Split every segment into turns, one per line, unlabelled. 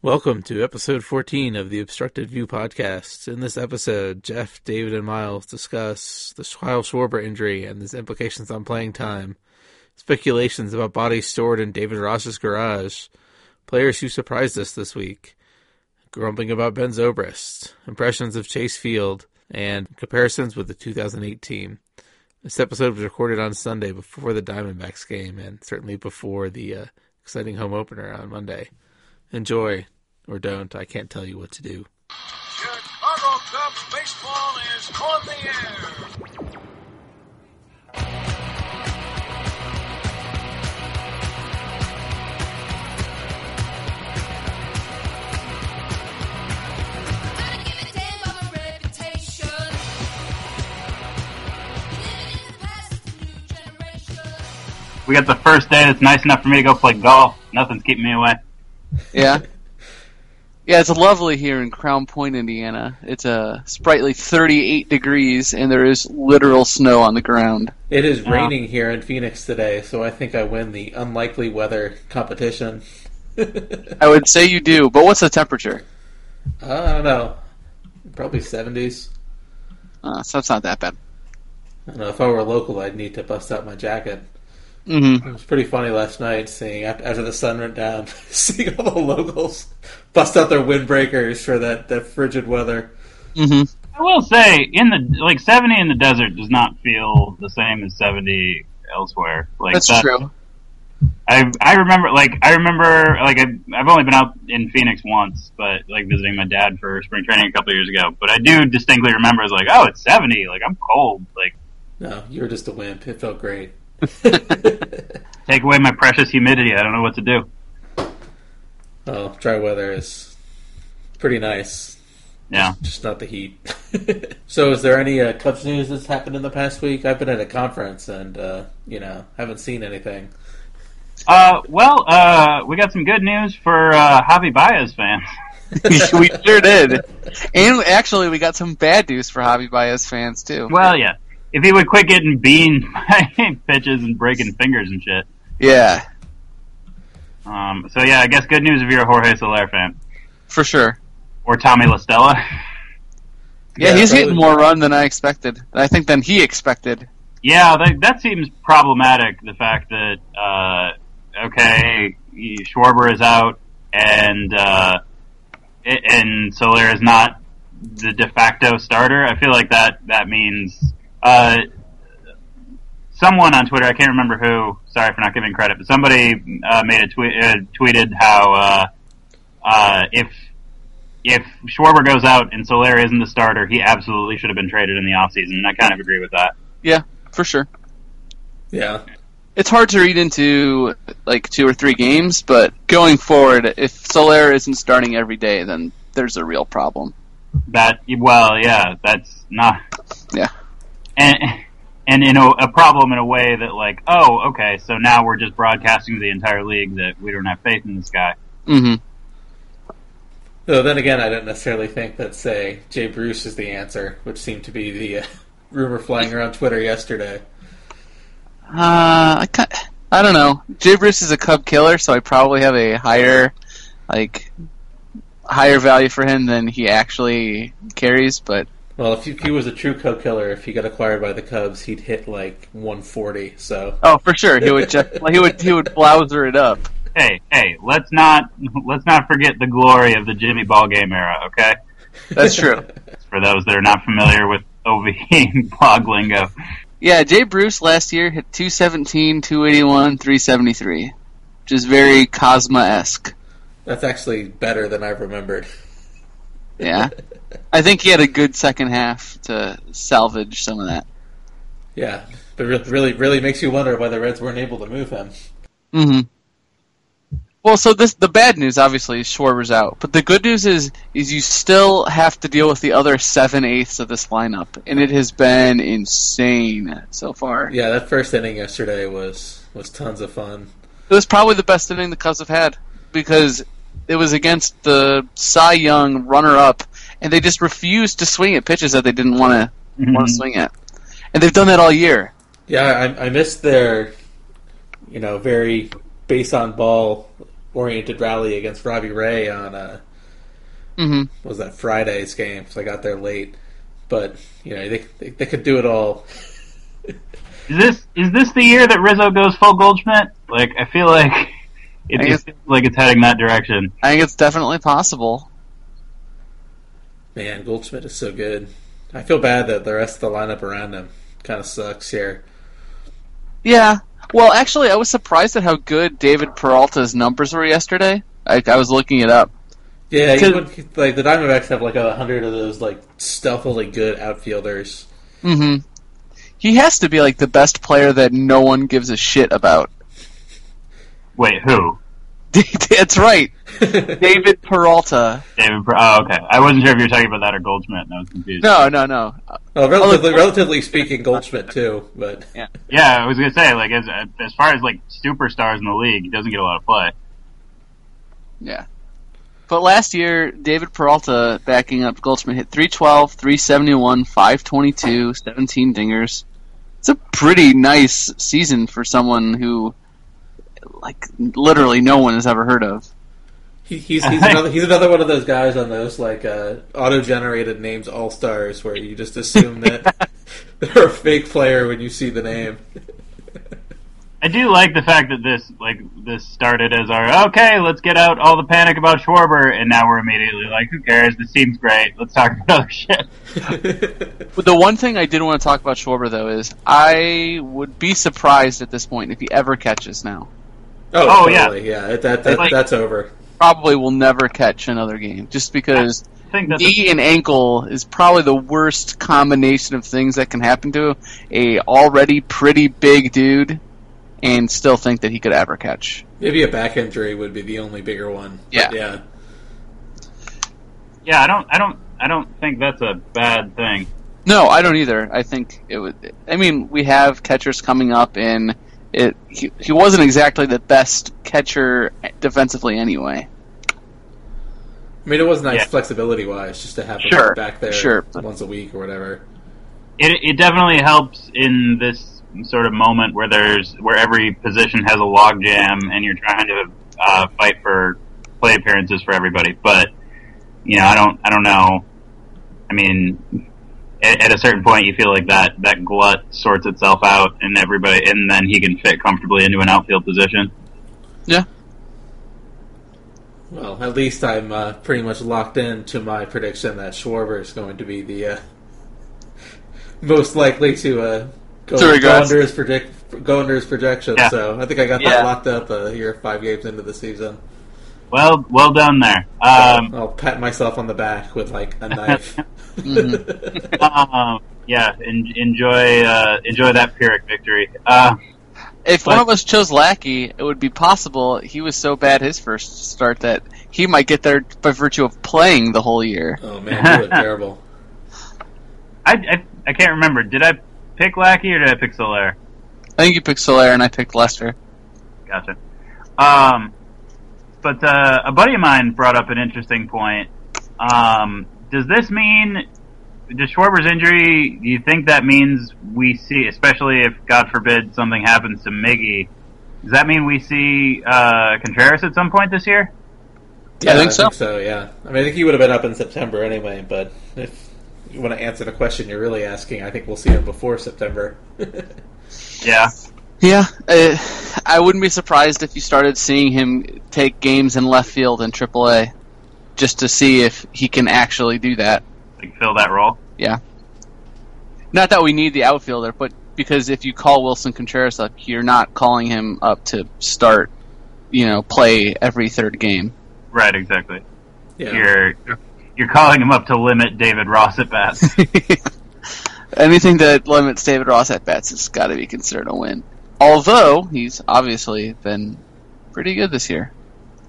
Welcome to episode 14 of the Obstructed View podcast. In this episode, Jeff, David, and Miles discuss the Kyle Schwarber injury and its implications on playing time, speculations about bodies stored in David Ross's garage, players who surprised us this week, grumbling about Ben Zobrist, impressions of Chase Field, and comparisons with the 2008 team. This episode was recorded on Sunday before the Diamondbacks game and certainly before the uh, exciting home opener on Monday. Enjoy or don't. I can't tell you what to do.
Chicago Cubs baseball is on the air.
We got the first day that's nice enough for me to go play golf. Nothing's keeping me away.
Yeah. Yeah, it's lovely here in Crown Point, Indiana. It's a sprightly 38 degrees, and there is literal snow on the ground.
It is raining here in Phoenix today, so I think I win the unlikely weather competition.
I would say you do, but what's the temperature?
I don't know. Probably 70s.
Uh, so it's not that bad.
I don't know. If I were local, I'd need to bust out my jacket.
Mm-hmm.
It was pretty funny last night seeing after, after the sun went down, seeing all the locals bust out their windbreakers for that, that frigid weather.
Mm-hmm.
I will say, in the like seventy in the desert does not feel the same as seventy elsewhere. Like
That's
that-
true.
I I remember like I remember like I've, I've only been out in Phoenix once, but like visiting my dad for spring training a couple of years ago. But I do distinctly remember it's like, oh, it's seventy. Like I'm cold. Like
No, you were just a wimp. It felt great.
take away my precious humidity. I don't know what to do.
Oh, dry weather is pretty nice.
Yeah.
Just not the heat. so, is there any uh, Cubs news that's happened in the past week? I've been at a conference and, uh, you know, haven't seen anything.
Uh, well, uh, we got some good news for uh, Javi Baez fans.
we sure did. And actually, we got some bad news for Javi Baez fans, too.
Well, yeah. If he would quit getting bean by pitches and breaking fingers and shit.
Yeah,
Um, so yeah, I guess good news if you're a Jorge Soler fan
for sure.
or Tommy La Stella.
Yeah,
Yeah,
he's
that
getting more run than I expected. I think than he expected.
yeah, that, that seems problematic. The fact that uh, okay, Schwarber is out and uh, and Soler is not the de facto starter. I feel like that that means uh, someone on Twitter, I can't remember who. Sorry for not giving credit, but somebody uh, made a tweet, uh, tweeted how uh, uh, if if Schwarber goes out and Soler isn't the starter, he absolutely should have been traded in the offseason. And I kind of agree with that.
Yeah, for sure.
Yeah.
It's hard to read into like two or three games, but going forward, if Soler isn't starting every day, then there's a real problem.
That well, yeah, that's not
Yeah.
And and in a, a problem in a way that like, oh, okay, so now we're just broadcasting to the entire league that we don't have faith in this guy.
Mm-hmm.
Though then again, I don't necessarily think that, say, Jay Bruce is the answer, which seemed to be the uh, rumor flying around Twitter yesterday.
Uh, I ca- I don't know. Jay Bruce is a Cub killer, so I probably have a higher, like, higher value for him than he actually carries. But
Well, if he, if he was a true Cub killer, if he got acquired by the Cubs, he'd hit like 140. So
oh, for sure, he would just he would he would blouser it up.
Hey, hey, let's not let's not forget the glory of the Jimmy Ball game era, okay?
That's true.
For those that are not familiar with OV blog lingo.
Yeah, Jay Bruce last year hit 217, 281, 373, which is very Cosma esque.
that's actually better than I remembered.
Yeah. I think he had a good second half to salvage some of that.
Yeah, but re- really, really makes you wonder why the Reds weren't able to move him.
hmm Well, so this the bad news obviously is Schwarber's out, but the good news is is you still have to deal with the other seven eighths of this lineup, and it has been insane so far.
Yeah, that first inning yesterday was was tons of fun.
It was probably the best inning the Cubs have had because it was against the Cy Young runner-up, and they just refused to swing at pitches that they didn't want to want to swing at, and they've done that all year.
Yeah, I, I missed their, you know, very base on ball oriented rally against Robbie Ray on uh,
hmm
what was that Friday's game? So I got there late, but you know they they, they could do it all.
Is this is this the year that Rizzo goes full Goldschmidt? Like I feel like it
I
just feels like it's heading that direction.
I think it's definitely possible.
Man, Goldschmidt is so good. I feel bad that the rest of the lineup around him kind of sucks here.
Yeah. Well, actually, I was surprised at how good David Peralta's numbers were yesterday. I, I was looking it up.
Yeah, he
Cause-
would, like the Diamondbacks have like a hundred of those like stealthily good outfielders.
Mm-hmm. He has to be like the best player that no one gives a shit about.
Wait, who?
That's right, David Peralta.
David? Per- oh, okay. I wasn't sure if you were talking about that or Goldschmidt, and I was confused.
No, no, no.
Well, relatively, relatively speaking, Goldschmidt too, but
Yeah, I was gonna say like as as far as like superstars in the league, he doesn't get a lot of play.
Yeah. But last year, David Peralta backing up Goldschmidt hit 312, 371, 522, 17 dingers. It's a pretty nice season for someone who, like, literally no one has ever heard of.
he, he's he's another he's another one of those guys on those like uh, auto-generated names all stars where you just assume that they're a fake player when you see the name.
I do like the fact that this like this started as our okay, let's get out all the panic about Schwarber, and now we're immediately like, who cares? This seems great. Let's talk about other shit.
But the one thing I did want to talk about Schwarber, though, is I would be surprised at this point if he ever catches now.
Oh,
Oh, yeah.
totally, yeah, that, that, that
Like-
that's over.
Probably will never catch another game, just because
I think that's
knee and ankle is probably the worst combination of things that can happen to a already pretty big dude and still think that he could ever catch.
Maybe a back injury would be the only bigger one.
Yeah.
yeah.
yeah. I don't I don't I don't think that's a bad thing.
No, I don't either. I think it would. I mean, we have catchers coming up, and it he, he wasn't exactly the best catcher defensively anyway.
I mean, it was nice
Yeah.
flexibility wise, just to have him
Sure,
back there
sure.
once a week or whatever.
It it definitely helps in this sort of moment where there's where every position has a log jam and you're trying to uh, fight for play appearances for everybody. But you know, I don't I don't know. I mean, at, at a certain point, you feel like that that glut sorts itself out, and everybody, and then he can fit comfortably into an outfield position.
Yeah.
Well, at least I'm uh, pretty much locked in to my prediction that Schwarber is going to be the uh, most likely to uh, go,
To
go under his predict go under his projection.
Yeah.
So I think I got
Yeah.
that locked up uh, here five games into the season.
Well, well done there. Um,
I'll pat myself on the back with like a knife.
um, yeah, en- enjoy uh, enjoy that Pyrrhic victory. Uh,
If one of us chose Lackey, it would be possible he was so bad his first start that he might get there by virtue of playing the whole year.
oh man, you look terrible.
I, I I can't remember. Did I pick Lackey or did I pick Soler?
I think you picked Soler and I picked Lester.
Gotcha. Um, but uh, a buddy of mine brought up an interesting point. Um, does this mean, does Schwarber's injury, do you think that means we see, especially if, God forbid, something happens to Miggy, does that mean we see uh, Contreras at some point this year?
Yeah, I
think so.
Yeah, I mean, I think he would have been up in September anyway. But if you want to answer the question you're really asking, I think we'll see him before September.
Yeah.
Yeah, uh, I wouldn't be surprised if you started seeing him take games in left field in AAA, just to see if he can actually do that.
Like, fill that role?
Yeah. Not that we need the outfielder, but because if you call Willson Contreras up, you're not calling him up to start, you know, play every third game.
Right, exactly.
yeah.
You're, you're calling him up to limit David Ross at bats.
Anything that limits David Ross at bats has got to be considered a win. Although he's obviously been pretty good this year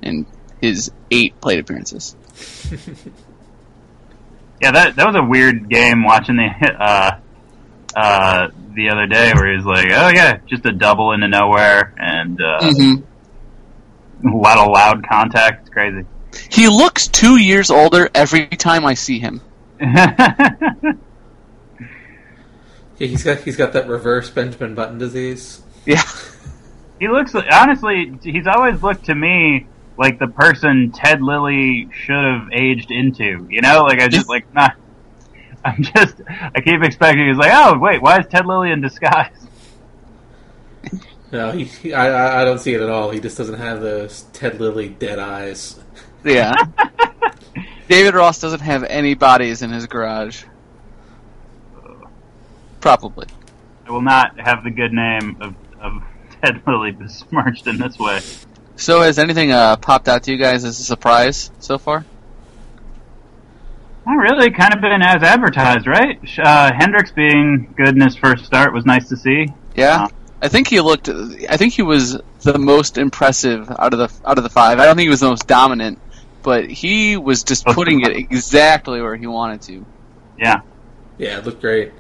in his eight plate appearances.
Yeah, that that was a weird game watching the uh, uh, the other day where he was like, "Oh yeah, just a double into nowhere and uh,
hmm
a lot of loud contact. It's crazy."
He looks two years older every time I see him.
Yeah, he's got he's got that reverse Benjamin Button disease.
Yeah.
he looks honestly, he's always looked to me like the person Ted Lilly should have aged into. You know, like I just like not. I'm just. I keep expecting. He's like, oh wait, why is Ted Lilly in disguise?
No, he, he- I, I- I don't see it at all. He just doesn't have those Ted Lilly dead eyes.
Yeah. David Ross doesn't have any bodies in his garage. Probably.
I will not have the good name of, of Ted Lilly besmirched in this way.
So, has anything uh, popped out to you guys as a surprise so far?
Not really. Kind of been as advertised, right? Uh, Hendricks being good in his first start was nice to see.
Yeah,
Uh,
I think he looked. I think he was the most impressive out of the out of the five. I don't think he was the most dominant, but he was just putting it exactly where he wanted to.
Yeah.
Yeah, it looked great.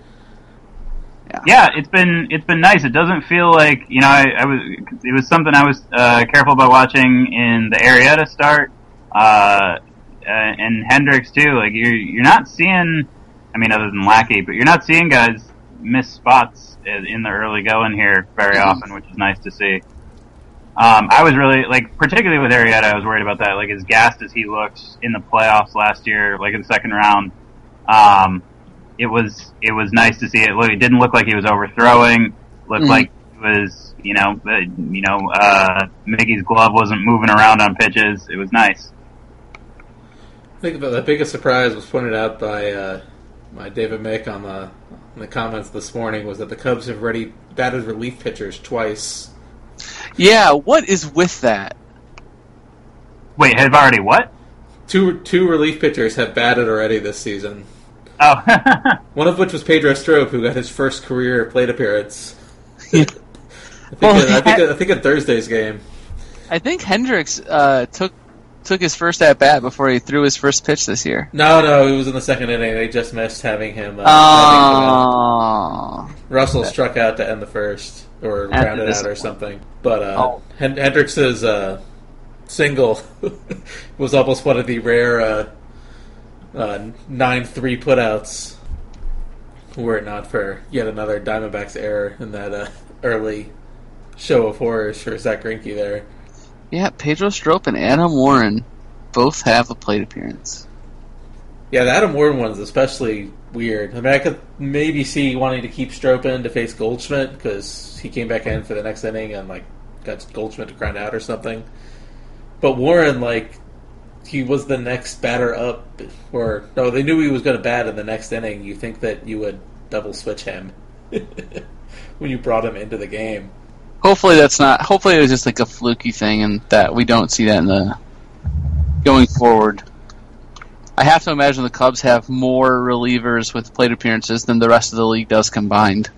Yeah, it's been it's been nice. It doesn't feel like you know I, I was it was something I was uh, careful about watching in the Arrieta start, uh, and Hendricks too. Like you're you're not seeing, I mean, other than Lackey, but you're not seeing guys miss spots in the early going here very
Mhm.
often, which is nice to see. Um, I was really like, particularly with Arrieta, I was worried about that. Like as gassed as he looked in the playoffs last year, like in the second round. Um, it was it was nice to see it. Look, it didn't look like he was overthrowing. Looked
Mhm.
like he was, you know, uh, you know, uh, Miggy's glove wasn't moving around on pitches. It was nice.
I think the, the biggest surprise was pointed out by uh, by David Mick on the in the comments this morning was that the Cubs have already batted relief pitchers twice.
Yeah, what is with that?
Wait, have already what?
Two two relief pitchers have batted already this season.
Oh,
One of which was Pedro Strop, who got his first career plate appearance. I think,
Well,
I, think
he
I think in Thursday's game.
I think Hendricks uh, took took his first at bat before he threw his first pitch this year.
No, no, it was in the second inning. They just missed having him. Uh, having him out.
Oh,
Russell struck out to end the first, or
After
rounded out, or something. But uh,
Oh.
Hen- Hendricks's uh, single was almost one of the rare uh, nine three putouts. Were it not for yet another Diamondbacks error in that uh, early show of horrors for Zack Greinke there.
yeah, Pedro Strop and Adam Warren both have a plate appearance.
Yeah, the Adam Warren one's especially weird. I mean, I could maybe see wanting to keep Strop in to face Goldschmidt because he came back in for the next inning and like got Goldschmidt to ground out or something. But Warren, like, he was the next batter up, or no, they knew he was going to bat in the next inning. You think that you would double switch him when you brought him into the game?
Hopefully that's not. Hopefully it was just like a fluky thing, and that we don't see that in the going forward. I have to imagine the Cubs have more relievers with plate appearances than the rest of the league does combined.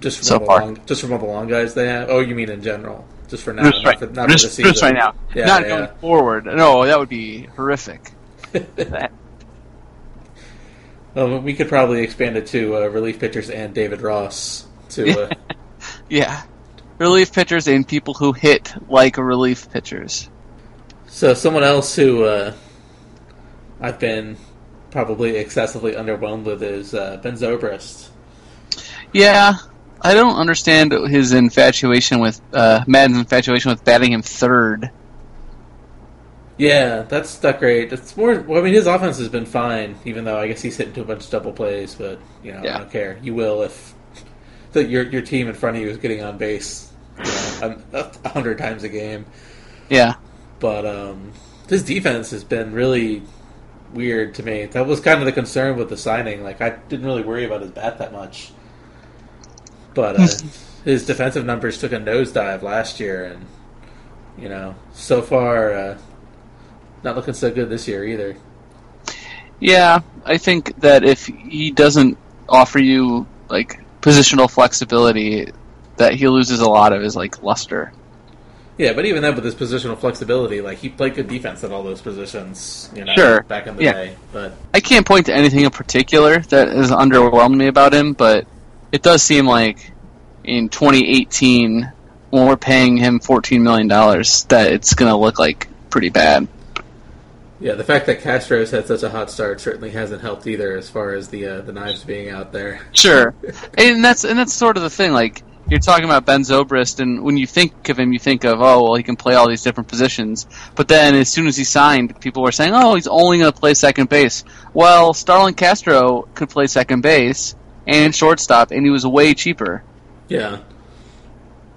Just from
So
the
far.
long, just from all the long guys they have. Oh, you mean in general? Just for now,
Just
not
right,
for, not for
just,
the season.
just right now,
Yeah,
not
yeah.
going forward. No, that would be horrific.
We could probably expand it to uh, relief pitchers and David Ross to uh,
yeah, relief pitchers and people who hit like relief pitchers.
so someone else who uh, I've been probably excessively underwhelmed with is uh, Ben Zobrist.
Yeah, I don't understand his infatuation with uh, Maddon's infatuation with batting him third.
Yeah, that's not great. It's more. Well, I mean, his offense has been fine, even though I guess he's hitting to a bunch of double plays. But you know,
Yeah.
I don't care. You will if the, your your team in front of you is getting on base, you know, a a hundred times a game.
Yeah,
but um, his defense has been really weird to me. That was kind of the concern with the signing. Like I didn't really worry about his bat that much, but uh, his defensive numbers took a nosedive last year, and you know, so far uh, not looking so good this year either.
yeah. I think that if he doesn't offer you like positional flexibility, that he loses a lot of his like luster.
Yeah, but even then, with his positional flexibility, like he played good defense at all those positions. You know,
Sure.
back in the
Yeah.
day. But
I can't point to anything in particular that has underwhelmed me about him, but it does seem like in 2018, when we're paying him 14 million dollars, that it's going to look like pretty bad.
yeah, the fact that Castro's had such a hot start certainly hasn't helped either, as far as the uh, the knives being out there.
Sure, and that's and that's sort of the thing. Like you're talking about Ben Zobrist, and when you think of him, you think of, oh, well, he can play all these different positions. But then as soon as he signed, people were saying, oh, he's only going to play second base. Well, Starlin Castro could play second base and shortstop, and he was way cheaper.
Yeah.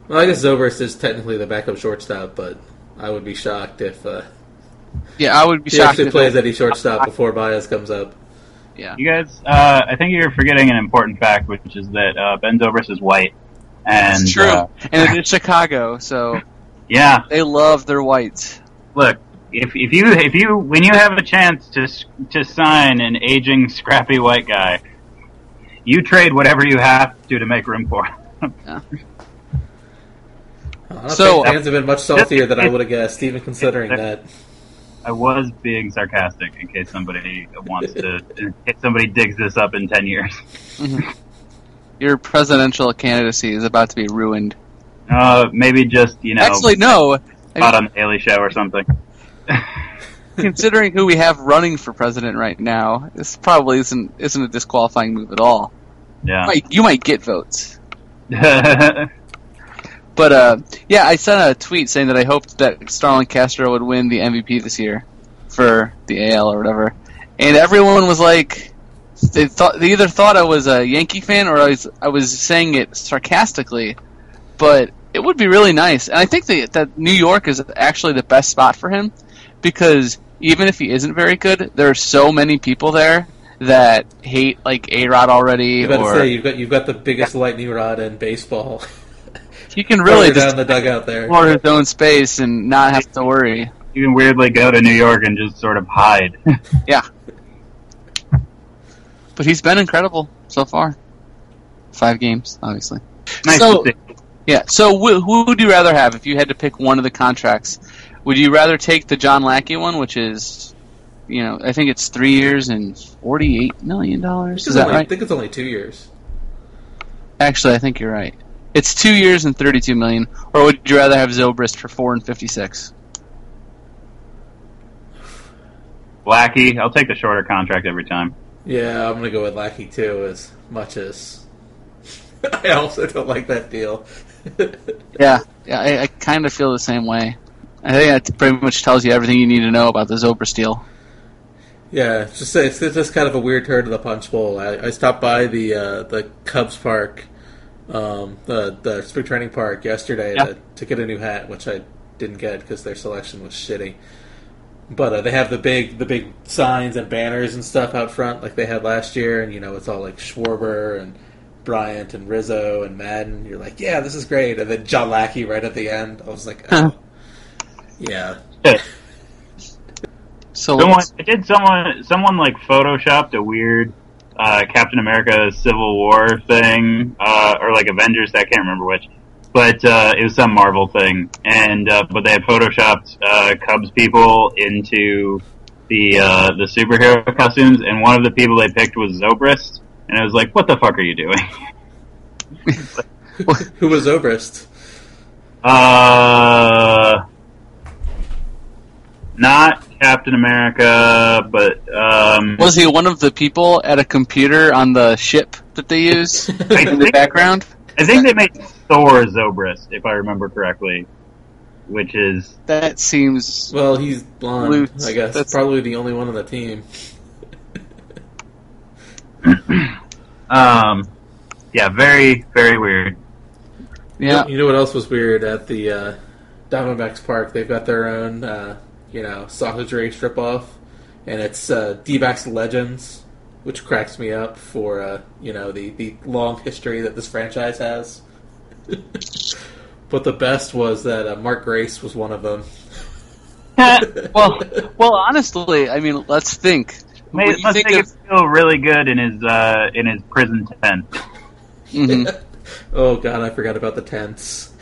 Well, I guess Zobrist is technically the backup shortstop, but I would be shocked if uh,
Yeah, I would be
he
shocked.
actually
if
plays any shortstop before Baez comes up.
Yeah.
You guys, uh, I think you're forgetting an important fact, which is that uh, Ben Zobrist is white. And
It's true.
uh,
and it's Chicago, so
yeah,
they love their whites.
look, if if you if you when you have a chance to to sign an aging, scrappy white guy, you trade whatever you have to to make room for. him.
Honestly,
So-
fans have been much saltier than I would have guessed, even considering that.
I was being sarcastic in case somebody wants to, in case somebody digs this up in ten years.
Your presidential candidacy is about to be ruined.
Uh, maybe just you know,
Actually, no. I mean,
on the Daily Show or something.
considering who we have running for president right now, this probably isn't isn't a disqualifying move at all.
Yeah.
Might, you might get votes, but uh, yeah, I sent a tweet saying that I hoped that Starlin Castro would win the MVP this year for the AL or whatever, and everyone was like, they thought they either thought I was a Yankee fan or I was I was saying it sarcastically, but it would be really nice, and I think that that New York is actually the best spot for him because even if he isn't very good, there are so many people there that hate like A Rod already,
You got to
or
say you've got you've got the biggest lightning rod in baseball.
he can really
Really
just
down the dugout there.
explore his own space and not have to worry.
you can weirdly go to New York and just sort of hide.
Yeah, but he's been incredible so far. Five games, obviously.
nice
So-
to see.
Yeah. So wh- who would you rather have if you had to pick one of the contracts? Would you rather take the John Lackey one, which is, you know, I think it's three years and forty-eight million dollars? Is that
only- I think it's only two years.
Actually, I think you're right. It's two years and thirty-two million. Or would you rather have Zobrist for four and fifty-six?
Blackie, I'll take the shorter contract every time.
Yeah, I'm gonna go with Lackey too. As much as I also don't like that deal.
Yeah, yeah, I, I kind of feel the same way. I think that pretty much tells you everything you need to know about the Zobrist deal.
Yeah, it's just it's just kind of a weird turn to the punch bowl. I, I stopped by the uh, the Cubs park, um, the the spring training park yesterday
Yeah.
to, to get a new hat, which I didn't get because their selection was shitty. But uh, they have the big the big signs and banners and stuff out front like they had last year, and you know it's all like Schwarber and Bryant and Rizzo and Maddon. You're like, yeah, this is great, and then John Lackey right at the end. I was like, oh, yeah.
So
Someone, I did someone, someone like photoshopped a weird uh, Captain America Civil War thing, uh, or like Avengers. I can't remember which, but uh, it was some Marvel thing, and uh, but they had photoshopped uh, Cubs people into the uh, the superhero costumes, and one of the people they picked was Zobrist, and I was like, "What the fuck are you doing?"
Who was Zobrist?
Uh, not Captain America, but um,
was he one of the people at a computer on the ship that they use
I
in the
think,
background?
I think they made Thor Zobrist, if I remember correctly, which is
That seems
Well, he's blonde.
Lutz.
I guess
That's-
probably the only one on the team.
um, yeah, very very weird.
yeah.
You know what else was weird at the uh, Diamondbacks Park? They've got their own, uh, you know, sausage ray strip off, and it's uh, D-backs Legends, which cracks me up for uh, you know the the long history that this franchise has. but the best was that uh, Mark Grace was one of them.
well, well, honestly, I mean, let's think.
Made,
When you
must
think
make
of-
him feel really good in his uh, in his prison tent.
Mhm.
oh god, I forgot about the tents.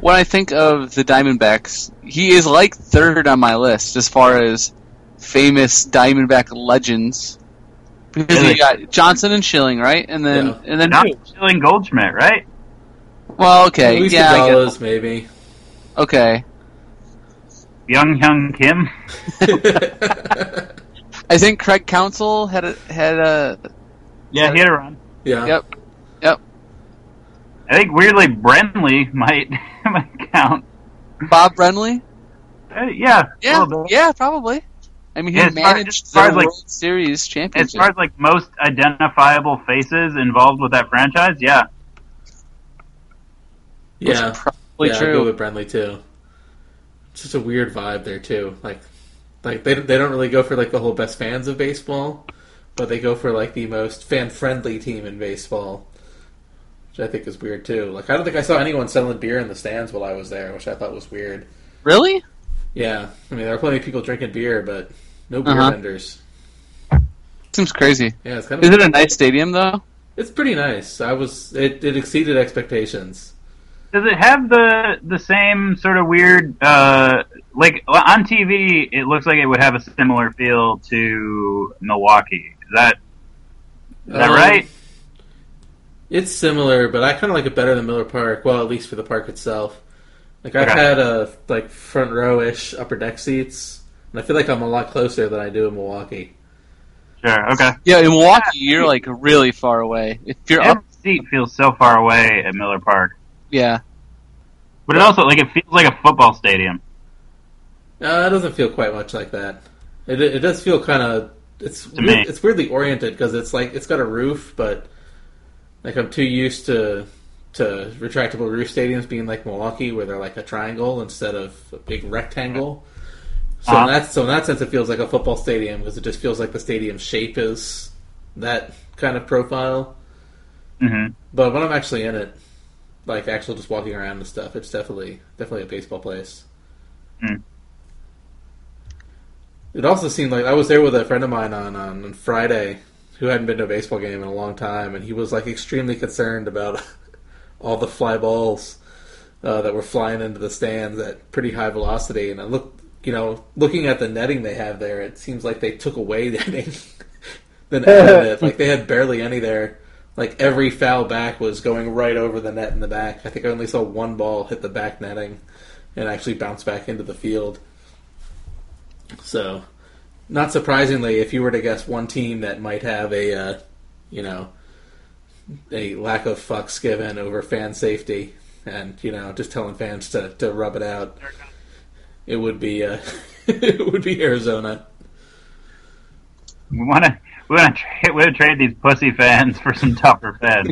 When I think of the Diamondbacks, he is like third on my list as far as famous Diamondback legends. Because
Really?
you got Johnson and Schilling, right? And then
Yeah.
and then
Not
who?
Schilling Goldschmidt, right?
Well, okay,
Luis
yeah, I get-
Gonzalez, maybe.
okay.
Byung-Hyun Kim.
I think Craig Counsell had a had a
Yeah, he had a run.
yeah.
Yep. Yep.
I think weirdly Brenly might might count.
Bob Brenly?
Uh, yeah,
Yeah, yeah, probably. I mean, he
Yeah, as far-
managed
as far
the
as, like-
World Series championship.
As
championship.
far as like most identifiable faces involved with that franchise, yeah.
Yeah,
probably
yeah, I
true.
go with Brenly too. It's just a weird vibe there too. Like, like they they don't really go for like the whole best fans of baseball, but they go for like the most fan friendly team in baseball, which I think is weird too. Like, I don't think I saw anyone selling beer in the stands while I was there, which I thought was weird.
Really?
Yeah, I mean there are plenty of people drinking beer, but no beer
Uh-huh.
vendors.
Seems crazy.
Yeah, it's kind of.
Is it a nice stadium though?
it's pretty nice. I was it, it exceeded expectations.
Does it have the the same sort of weird uh like on TV it looks like it would have a similar feel to Milwaukee. Is that is that
Um,
right?
It's similar, but I kind of like it better than Miller Park. Well, at least for the park itself. Like I've
Okay.
had a like front row ish upper deck seats, and I feel like I'm a lot closer than I do in Milwaukee.
Sure. Okay.
Yeah, in Milwaukee, you're like really far away. If you're
Every
up,
seat feels so far away at Miller Park,
yeah,
but it also like it feels like a football stadium.
Uh, it doesn't feel quite much like that. It it does feel kind of it's
To
weird,
me.
it's weirdly oriented because it's like it's got a roof, but like I'm too used to to retractable roof stadiums being like Milwaukee, where they're like a triangle instead of a big rectangle. So
Uh-huh.
in that so in that sense, it feels like a football stadium because it just feels like the stadium shape is that kind of profile.
hmm
But when I'm actually in it, like actually just walking around and stuff, it's definitely definitely a baseball place.
Hmm.
It also seemed like I was there with a friend of mine on on Friday who hadn't been to a baseball game in a long time, and he was like extremely concerned about all the fly balls uh, that were flying into the stands at pretty high velocity. And I look, you know, looking at the netting they have there, it seems like they took away the netting, then added it. Like they had barely any there. Like every foul back was going right over the net in the back. I think I only saw one ball hit the back netting and actually bounce back into the field. So, not surprisingly, if you were to guess one team that might have a, uh, you know, a lack of fucks given over fan safety, and you know, just telling fans to, to rub it out, it would be uh, it would be Arizona.
We want to we want to trade we want to trade these pussy fans for some tougher fans.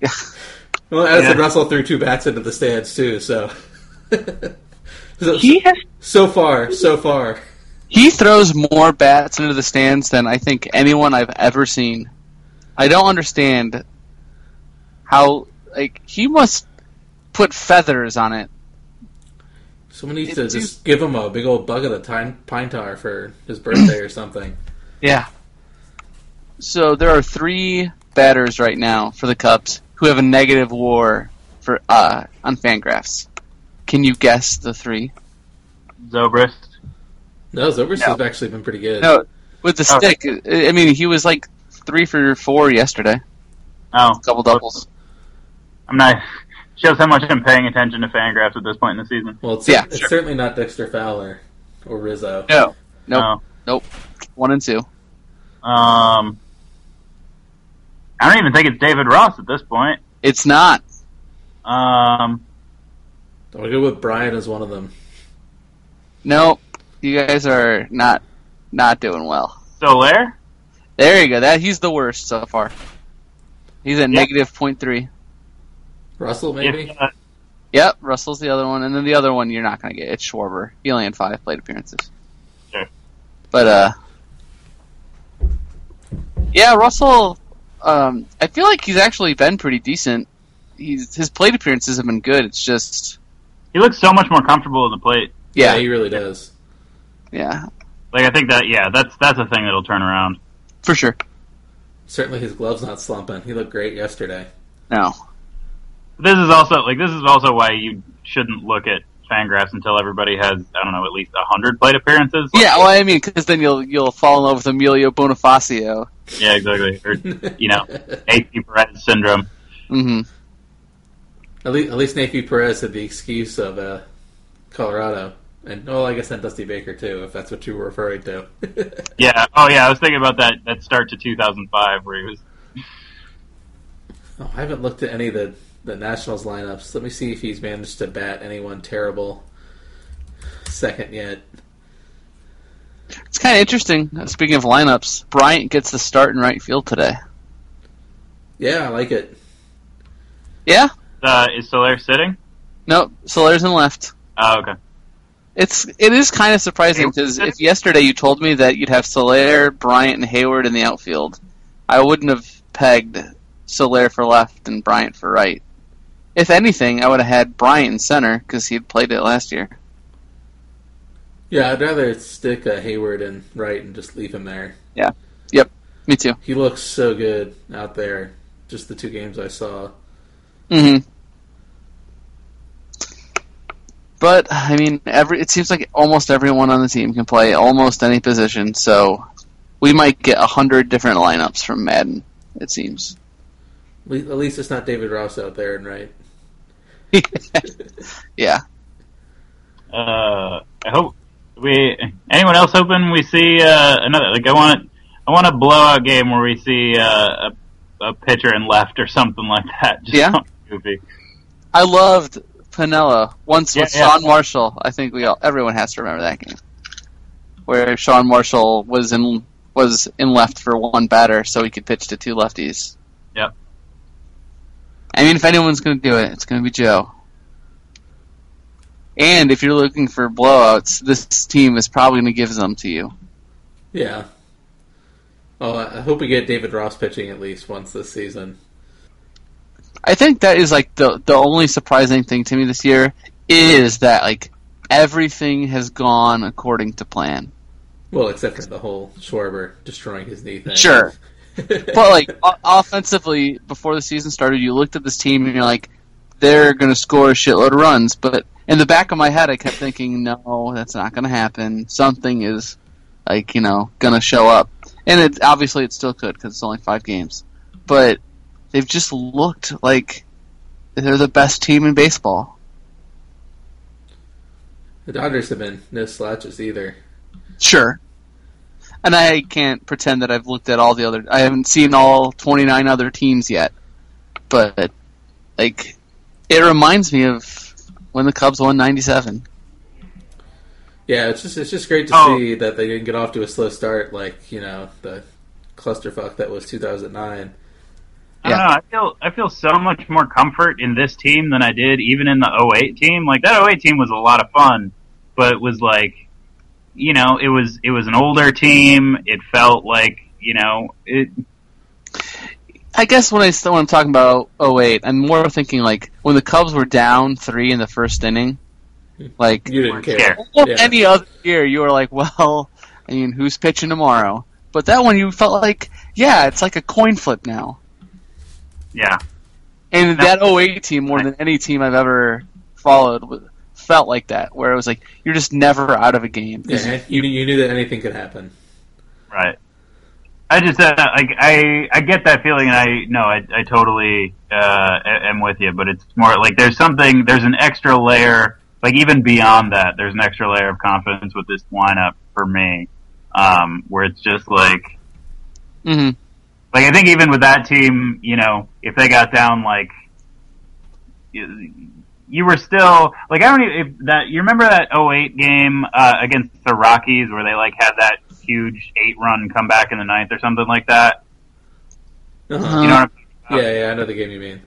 Well, as
Yeah.
Russell threw two bats into the stands too, so. so,
he has
so far, so far.
He throws more bats into the stands than I think anyone I've ever seen. I don't understand how like he must put feathers on it.
Someone needs
It
to
seems-
just give him a big old bucket of pine, pine tar for his birthday or something.
Yeah. So there are three batters right now for the Cubs who have a negative WAR for uh, on Fangraphs. Can you guess the three?
Zobrist.
No, Zobrist
No.
has actually been pretty good.
No, with the
Okay.
stick. I I mean, he was like three for four yesterday.
Oh,
Couple doubles.
I'm not. Shows how much I'm paying attention to Fangraphs at this point in the season.
Well, it's,
Yeah,
it's
sure.
certainly not Dexter Fowler or Rizzo.
No, nope,
No.
nope. One and two.
Um, I don't even think it's David Ross at this point.
It's not.
Um,
I'll go with Bryant as one of them.
Nope. You guys are not not doing well.
Soler.
There you go. That he's the worst so far. He's at
Yeah.
negative point three.
Russell, maybe?
If, uh,
Yep, Russell's the other one, and then the other one you're not going to get. It's Schwarber. He only had five plate appearances.
Sure.
But uh, yeah, Russell. Um, I feel like he's actually been pretty decent. He's his plate appearances have been good. It's just
he looks so much more comfortable in the plate.
yeah,
yeah,
he really does.
Yeah,
Like I think that yeah, that's that's a thing that'll turn around.
for sure.
Certainly his glove's not slumping. He looked great yesterday.
No,
This is also like this is also why you shouldn't look at Fangraphs until everybody has I don't know at least hundred plate appearances. Like,
yeah. Well, I mean, because then you'll you'll fall in love with Emilio Bonifacio.
yeah, exactly. Or you know, AC Perez syndrome.
hmm
At least, at least Neifi Perez had the excuse of uh, Colorado. And, well, I guess then Dusty Baker, too, if that's what you were referring to.
Yeah. Oh yeah, I was thinking about that that start to 2005 where he was
Oh, I haven't looked at any of the, the Nationals lineups. Let me see if he's managed to bat anyone terrible second yet.
It's kind of interesting. Speaking of lineups, Bryant gets the start in right field today.
Yeah, I like it.
Yeah?
Uh, is Soler sitting?
No, Soler's in left.
Oh, okay.
It's it is kind of surprising because if yesterday you told me that you'd have Soler, Bryant, and Heyward in the outfield, I wouldn't have pegged Soler for left and Bryant for right. If anything, I would have had Bryant in center because he had played it last year.
Yeah, I'd rather stick a Heyward in right and just leave him there. Yeah. Yep.
Me too.
He looks so good out there. Just the two games I saw.
hmm But I mean, every it seems like almost everyone on the team can play almost any position, so we might get a hundred different lineups from Maddon. It seems.
At least it's not David Ross out there and right.
yeah.
Uh, I hope we. Anyone else hoping we see uh, another? Like I want, I want a blowout game where we see uh, a, a pitcher in left or something like that. Just
Yeah?
something goofy.
I loved Piniella once with
Yeah, yeah.
Sean Marshall. I think we all everyone has to remember that game, where Sean Marshall was in was in left for one batter, so he could pitch to two lefties.
Yep.
I mean, if anyone's going to do it, it's going to be Joe. And if you're looking for blowouts, this team is probably going to give them to you.
Yeah. Oh, I I hope we get David Ross pitching at least once this season.
I think that is like the the only surprising thing to me this year is that like everything has gone according to plan.
Well, except for the whole Schwarber destroying his knee thing.
Sure. But like o- offensively, before the season started, you looked at this team and you're like, they're going to score a shitload of runs. But in the back of my head, I kept thinking, no, that's not going to happen. Something is like you know going to show up, and it obviously it still could because it's only five games. But they've just looked like they're the best team in baseball.
the Dodgers have been no slouches either.
Sure. And I can't pretend that I've looked at all the other. I haven't seen all 29 other teams yet. But, like, it reminds me of when the Cubs won 97.
Yeah, it's just it's just great to
Oh.
see that they didn't get off to a slow start like you know the clusterfuck that was 2009.
I don't know. I feel I feel so much more comfort in this team than I did even in the 08 team. Like that 08 team was a lot of fun, but it was like, you know, it was it was an older team. It felt like you know it.
I guess when, I, when I'm talking about 08, I'm more thinking, like, when the Cubs were down three in the first inning. Like,
You didn't care.
scared.
Yeah.
any other year, you were like, well, I mean, who's pitching tomorrow? But that one, you felt like, yeah, it's like a coin flip now.
Yeah,
And
No.
that 08 team, more than any team I've ever followed, felt like that, where it was like, you're just never out of a game.
Yeah, you you knew that anything could happen.
right. I just uh, like I I get that feeling, and I no, I I totally uh, am with you. But it's more like there's something, there's an extra layer, like even beyond that, there's an extra layer of confidence with this lineup for me, um, where it's just like
hmm
like I think even with that team, you know, if they got down like you, you were still like I don't even if that you remember that 08 game uh, against the Rockies where they like had that huge eight run comeback in the ninth or something like that.
Uh-huh.
You know what I'm
Yeah, yeah, I know the game you mean.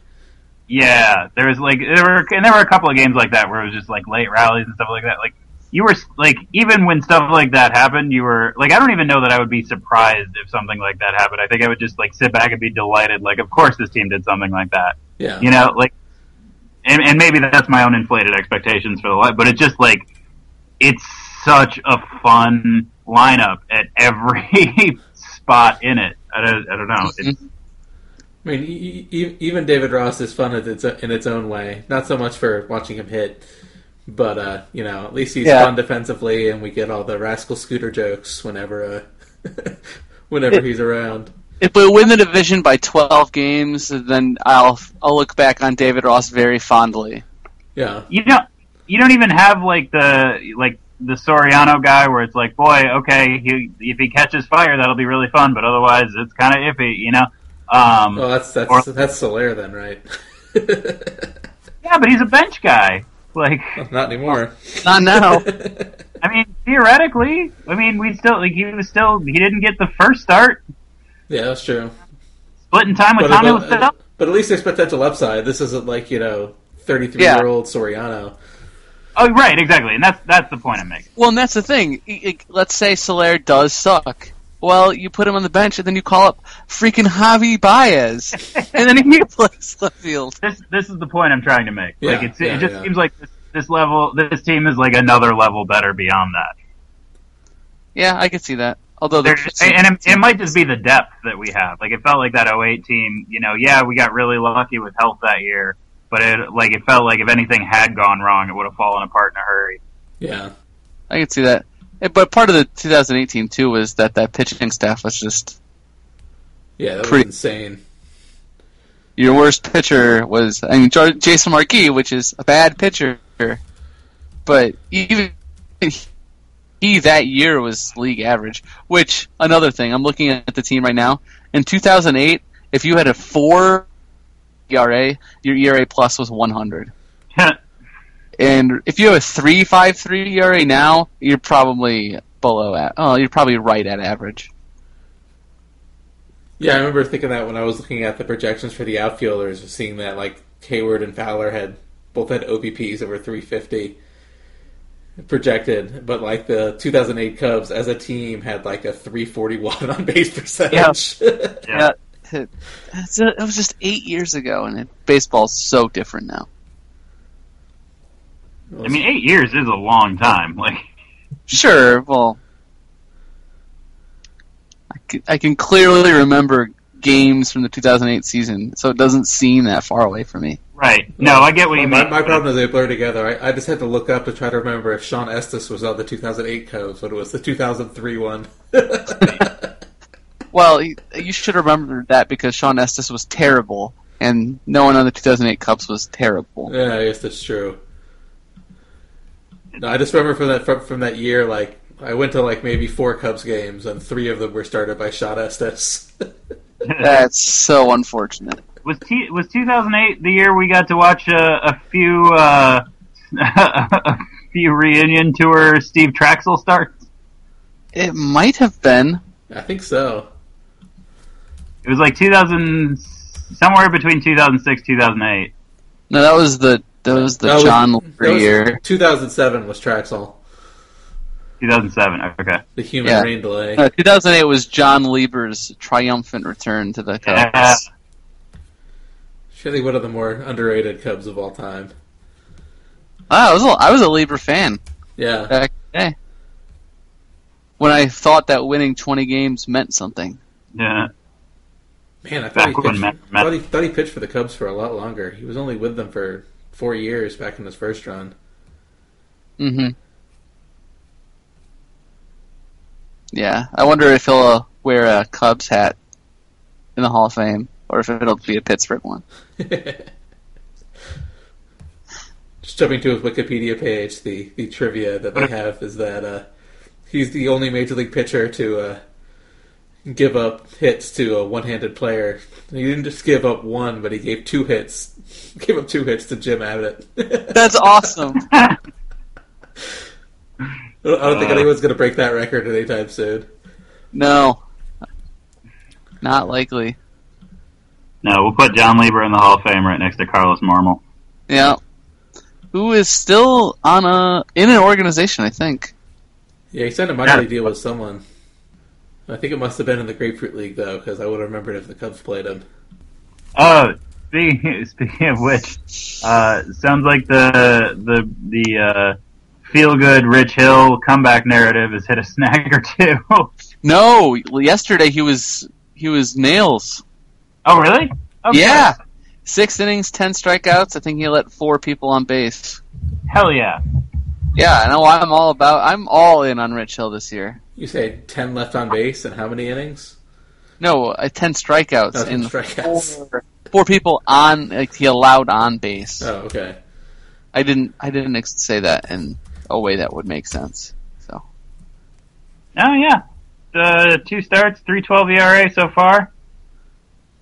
Yeah, there was like there were and there were a couple of games like that where it was just like late rallies and stuff like that. Like you were like even when stuff like that happened, you were like I don't even know that I would be surprised if something like that happened. I think I would just like sit back and be delighted. Like of course this team did something like that.
Yeah.
You know, like and, and maybe that's my own inflated expectations for the life, but it's just like it's such a fun lineup at every spot in it. I don't, I don't know. It's, mm-hmm.
I mean, even David Ross is fun in its, in its own way. Not so much for watching him hit, but uh, you know, at least he's
Yeah.
fun defensively, and we get all the rascal scooter jokes whenever uh, whenever he's around.
If we win the division by 12 games, then I'll I'll look back on David Ross very fondly.
Yeah,
you don't you don't even have like the like the Soriano guy where it's like, boy, okay, he, if he catches fire, that'll be really fun, but otherwise, it's kind of iffy, you know. Um,
Well, that's that's
Or-
that's Soler then, right?
yeah, but he's a bench guy. Like,
Not anymore.
Not now.
I mean, theoretically, I mean, we still like he was still he didn't get the first start.
Yeah, that's true.
Splitting time with
But,
Tommy
but,
was still.
but at least there's potential upside. This isn't like you know, 33
Yeah.
year old Soriano.
Oh, right, exactly, and that's that's the point I'm making.
well, and that's the thing. I- I- let's say Soler does suck. Well, you put him on the bench, and then you call up freaking Javi Baez, and then he plays left field.
This this is the point I'm trying to make. like
Yeah,
it's,
yeah,
it just
yeah.
seems like this, this level, this team is like another level better beyond that.
Yeah, I could see that. Although
There-
there's
and it, it might just be the depth that we have. Like it felt like that 08 team. You know, yeah, we got really lucky with health that year, but it like it felt like if anything had gone wrong, it would have fallen apart in a hurry.
Yeah.
I could see that. But part of the 2018 too was that that pitching staff was just
Yeah, that
Pretty-
was insane.
your worst pitcher was I mean Jason Marquis, which is a bad pitcher, but even he that year was league average. Which another thing, I'm looking at the team right now. In 2008, if you had a four ERA, your ERA plus was 100. And if you have a three five three ERA now, you're probably below at. Oh, you're probably right at average.
Yeah, I remember thinking that when I was looking at the projections for the outfielders, seeing that like Heyward and Fowler had both had OBPs over 350 projected, but like the 2008 Cubs as a team had like a 341 on base percentage.
Yeah.
It, it was just eight years ago, and baseball's so different now.
I mean, eight years is a long time. Like,
Sure, well, I can, I can clearly remember games from the 2008 season, so it doesn't seem that far away for me.
right? No, I get what you
my,
mean.
my problem is they blur together. I, I just had to look up to try to remember if Shawn Estes was on the 2008 Cubs, but it was the 2003 one.
Well, you, you should remember that because Shawn Estes was terrible, and no one on the 2008 Cubs was terrible.
Yeah, I guess that's true. No, I just remember from that from, from that year, like I went to like maybe four Cubs games, and three of them were started by Shawn Estes.
That's so unfortunate.
was t- was 2008 the year we got to watch a, a few uh, a few reunion tour Steve Trachsel starts?
It might have been.
I think so.
It was like 2000, somewhere between 2006 2008.
No, that was the that was the
That
Jon
that
Lieber
was-
year.
2007 was Trachsel,
2007. Okay.
the human
Yeah.
rain delay.
Uh, 2008 was Jon Lieber's triumphant return to the Cubs.
Yeah.
Surely one of the more underrated Cubs of all time.
Ah, I was a, I was a Lieber fan
Yeah,
back in the day. When I thought that winning 20 games meant something.
Yeah.
man, I thought he, pitched,
Matt- Matt-
thought, he, thought he pitched for the Cubs for a lot longer. He was only with them for four years back in his first run.
Mm-hmm. Yeah, I wonder if he'll uh, wear a Cubs hat in the Hall of Fame, or if it'll be a Pittsburgh one.
Just jumping to his Wikipedia page, the, the trivia that they have is that uh, he's the only major league pitcher to uh, give up hits to a one-handed player. He didn't just give up one, but he gave two hits. gave up two hits to Jim Abbott.
That's awesome.
I don't I think
Uh.
anyone's going to break that record anytime soon.
no, not likely.
No, we'll put Jon Lieber in the Hall of Fame right next to Carlos Marmol.
Yeah, who is still on a in an organization? I think.
Yeah, he signed a minor
Yeah.
league deal with someone. I think it must have been in the Grapefruit League, though, because I would have remembered if the Cubs played him.
Oh, speaking, speaking of which, uh, sounds like the the the uh, feel good Rich Hill comeback narrative has hit a snag or two.
No, yesterday he was he was nails.
oh, really? Okay.
Yeah, six innings, ten strikeouts. I think he let four people on base.
Hell yeah.
Yeah, I know. I'm all about. I'm all in on Rich Hill this year.
You say 10 left on base, and how many innings?
No, uh, ten strikeouts
Oh, 10
in
strikeouts.
four, four people on. Like he allowed on base.
Oh, okay.
I didn't. I didn't ex- say that in a way that would make sense. So
Oh yeah. Uh, two starts, three twelve ERA so far.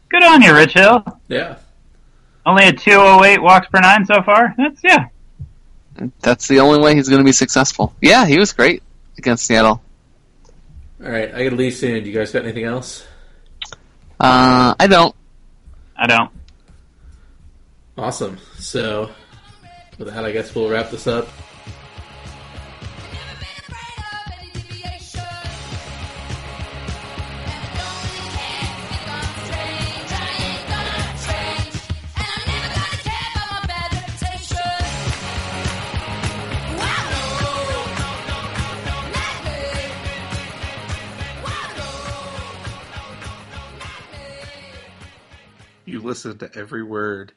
Good on you, Rich Hill.
Yeah.
Only a 208 walks per nine so far. That's yeah.
That's the only way he's going to be successful. Yeah, he was great against Seattle.
All right, I gotta leave soon. Do you guys got anything else?
Uh, I don't.
I don't.
Awesome. So, with that, I guess we'll wrap this up. Listened to every word